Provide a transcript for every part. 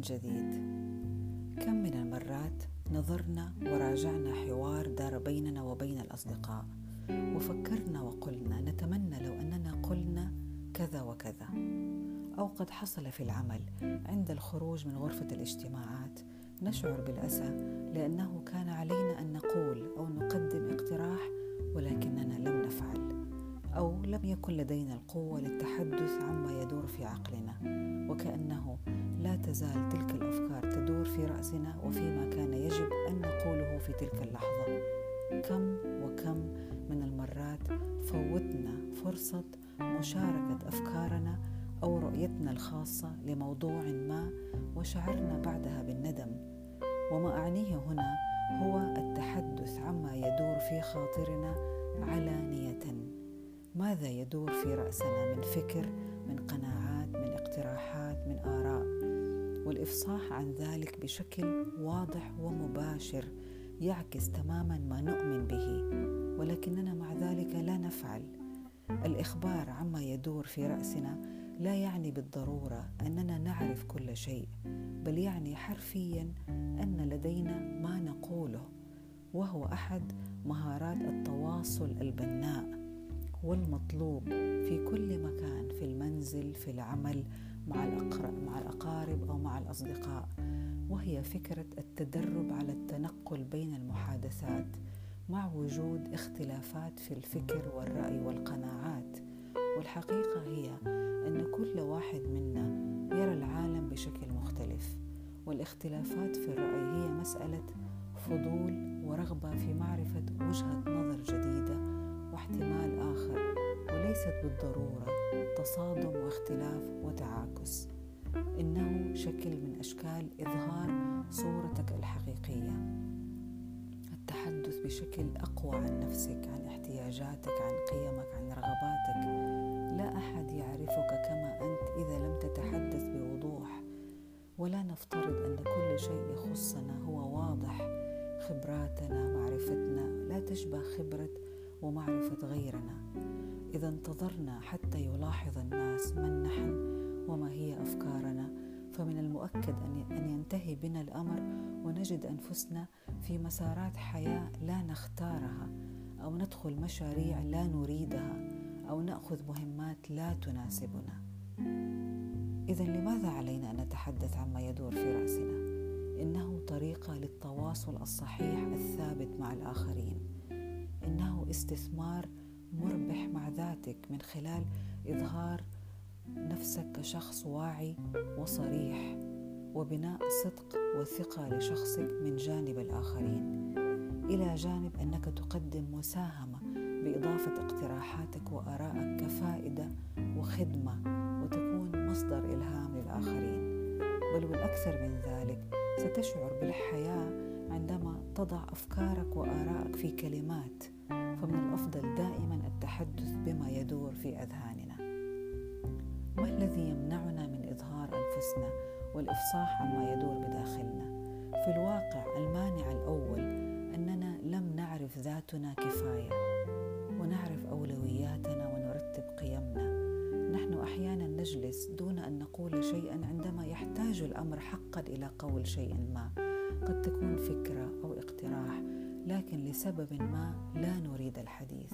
من جديد. كم من المرات نظرنا وراجعنا حوار دار بيننا وبين الأصدقاء وفكرنا وقلنا نتمنى لو أننا قلنا كذا وكذا. أو قد حصل في العمل عند الخروج من غرفة الاجتماعات نشعر بالأسى لأنه كان علينا أن نقول أو نقدم اقتراح ولكننا لم نفعل. أو لم يكن لدينا القوة للتحدث عما يدور في عقلنا وكأنه لا تزال تلك الأفكار تدور في رأسنا وفيما كان يجب أن نقوله في تلك اللحظة. كم وكم من المرات فوتنا فرصة مشاركة أفكارنا أو رؤيتنا الخاصة لموضوع ما وشعرنا بعدها بالندم. وما أعنيه هنا هو التحدث عما يدور في خاطرنا علانية. ماذا يدور في رأسنا من فكر من قناعات من اقتراحات من آراء؟ والإفصاح عن ذلك بشكل واضح ومباشر يعكس تماما ما نؤمن به ولكننا مع ذلك لا نفعل. الإخبار عما يدور في رأسنا لا يعني بالضرورة أننا نعرف كل شيء بل يعني حرفيا أن لدينا ما نقوله وهو أحد مهارات التواصل البناء والمطلوب في كل مكان في المنزل في العمل مع مع الأقارب. مع الأصدقاء وهي فكرة التدرب على التنقل بين المحادثات مع وجود اختلافات في الفكر والرأي والقناعات. والحقيقة هي أن كل واحد منا يرى العالم بشكل مختلف والاختلافات في الرأي هي مسألة فضول ورغبة في معرفة وجهة نظر جديدة واحتمال آخر وليست بالضرورة تصادم واختلاف وتعاكس. إنه شكل من أشكال إظهار صورتك الحقيقية. التحدث بشكل أقوى عن نفسك عن احتياجاتك عن قيمك عن رغباتك. لا أحد يعرفك كما أنت إذا لم تتحدث بوضوح. ولا نفترض أن كل شيء يخصنا هو واضح. خبراتنا معرفتنا لا تشبه خبرة ومعرفة غيرنا. إذا انتظرنا حتى يلاحظ الناس من نحن وما هي أفكارنا. فمن المؤكد أن ينتهي بنا الأمر ونجد أنفسنا في مسارات حياة لا نختارها أو ندخل مشاريع لا نريدها أو نأخذ مهمات لا تناسبنا. إذا لماذا علينا أن نتحدث عما يدور في رأسنا؟ إنه طريقة للتواصل الصحيح الثابت مع الآخرين. إنه استثمار مربح مع ذاتك من خلال إظهار نفسك كشخص واعي وصريح وبناء صدق وثقة لشخصك من جانب الآخرين. إلى جانب أنك تقدم مساهمة بإضافة اقتراحاتك وآرائك كفائدة وخدمة وتكون مصدر إلهام للآخرين. بل والأكثر من ذلك ستشعر بالحياة عندما تضع أفكارك وآرائك في كلمات فمن الأفضل دائما التحدث بما يدور في أذهاننا. ما الذي يمنعنا من إظهار أنفسنا والإفصاح عما يدور بداخلنا؟ في الواقع المانع الأول أننا لم نعرف ذاتنا كفاية ونعرف أولوياتنا ونرتب قيمنا. نحن أحيانا نجلس دون أن نقول شيئا عندما يحتاج الأمر حقا إلى قول شيء ما. قد تكون فكرة أو اقتراح لكن لسبب ما لا نريد الحديث.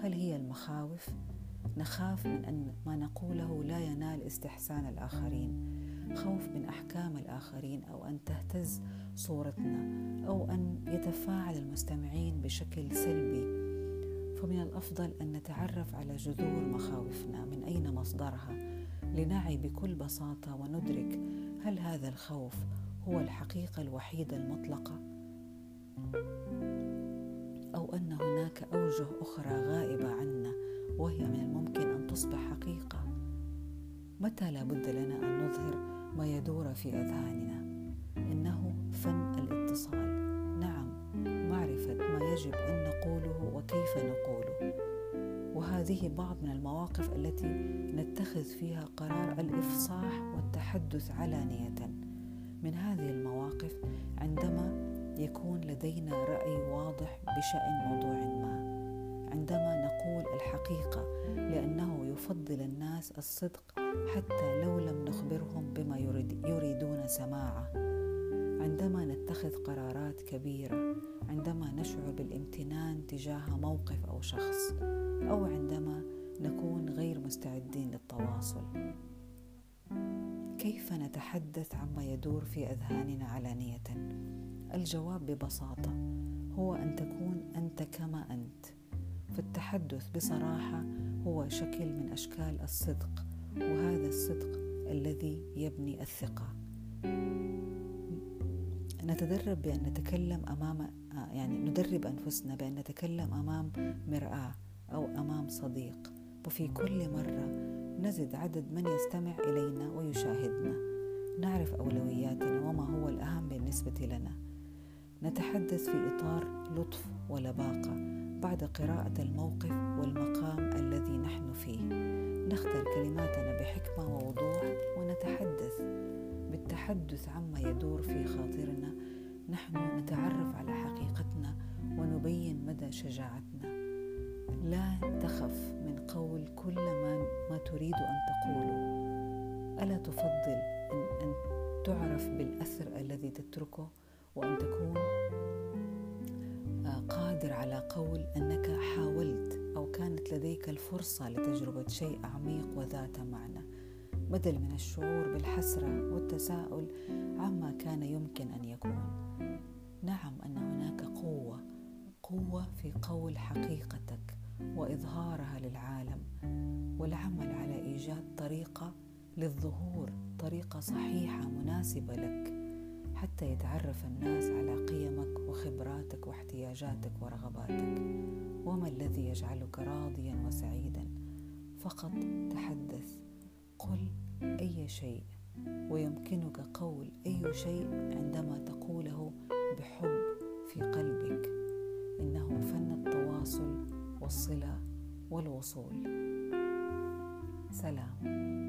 هل هي المخاوف؟ نخاف من أن ما نقوله لا ينال استحسان الآخرين. خوف من أحكام الآخرين أو أن تهتز صورتنا أو أن يتفاعل المستمعين بشكل سلبي. فمن الأفضل أن نتعرف على جذور مخاوفنا من أين مصدرها لنعي بكل بساطة وندرك هل هذا الخوف هو الحقيقة الوحيدة المطلقة. أو أن هناك أوجه أخرى غائبة عنا وهي من الممكن أن تصبح حقيقة. متى لا بد لنا أن نظهر ما يدور في أذهاننا؟ إنه فن الاتصال. نعم معرفة ما يجب أن نقوله وكيف نقوله. وهذه بعض من المواقف التي نتخذ فيها قرار الإفصاح والتحدث علانية. من هذه المواقف عندما يكون لدينا رأي واضح بشأن موضوع ما. عندما نقول الحقيقة لأنه يفضل الناس الصدق حتى لو لم نخبرهم بما يريد يريدون سماعه. عندما نتخذ قرارات كبيرة عندما نشعر بالامتنان تجاه موقف أو شخص أو عندما نكون غير مستعدين للتواصل. كيف نتحدث عما يدور في أذهاننا علانية؟ الجواب ببساطة هو أن تكون أنت كما أنت. فالتحدث بصراحة هو شكل من أشكال الصدق وهذا الصدق الذي يبني الثقة. نتدرب بأن نتكلم أمام يعني ندرب أنفسنا بأن نتكلم أمام مرآة أو أمام صديق. وفي كل مرة نزد عدد من يستمع إلينا ويشاهدنا. نعرف أولوياتنا وما هو الأهم بالنسبة لنا. نتحدث في إطار لطف ولباقة بعد قراءة الموقف والمقام الذي نحن فيه. نختار كلماتنا بحكمة ووضوح ونتحدث بالتحدث عما يدور في خاطرنا. نحن نتعرف على حقيقتنا ونبين مدى شجاعتنا. لا تخف من قول كل ما, ما تريد أن تقوله. ألا تفضل إن, أن تعرف بالأثر الذي تتركه؟ وأن تكون آه، قادر على قول أنك حاولت أو كانت لديك الفرصة لتجربة شيء عميق وذات معنى. بدل من الشعور بالحسرة والتساؤل عما كان يمكن أن يكون. نعم أن هناك قوة قوة في قول حقيقتك وإظهارها للعالم والعمل على إيجاد طريقة للظهور طريقة صحيحة مناسبة لك. حتى يتعرف الناس على قيمك وخبراتك واحتياجاتك ورغباتك. وما الذي يجعلك راضيا وسعيدا؟ فقط تحدث. قل أي شيء. ويمكنك قول أي شيء عندما تقوله بحب في قلبك. إنه فن التواصل والصلة والوصول. سلام.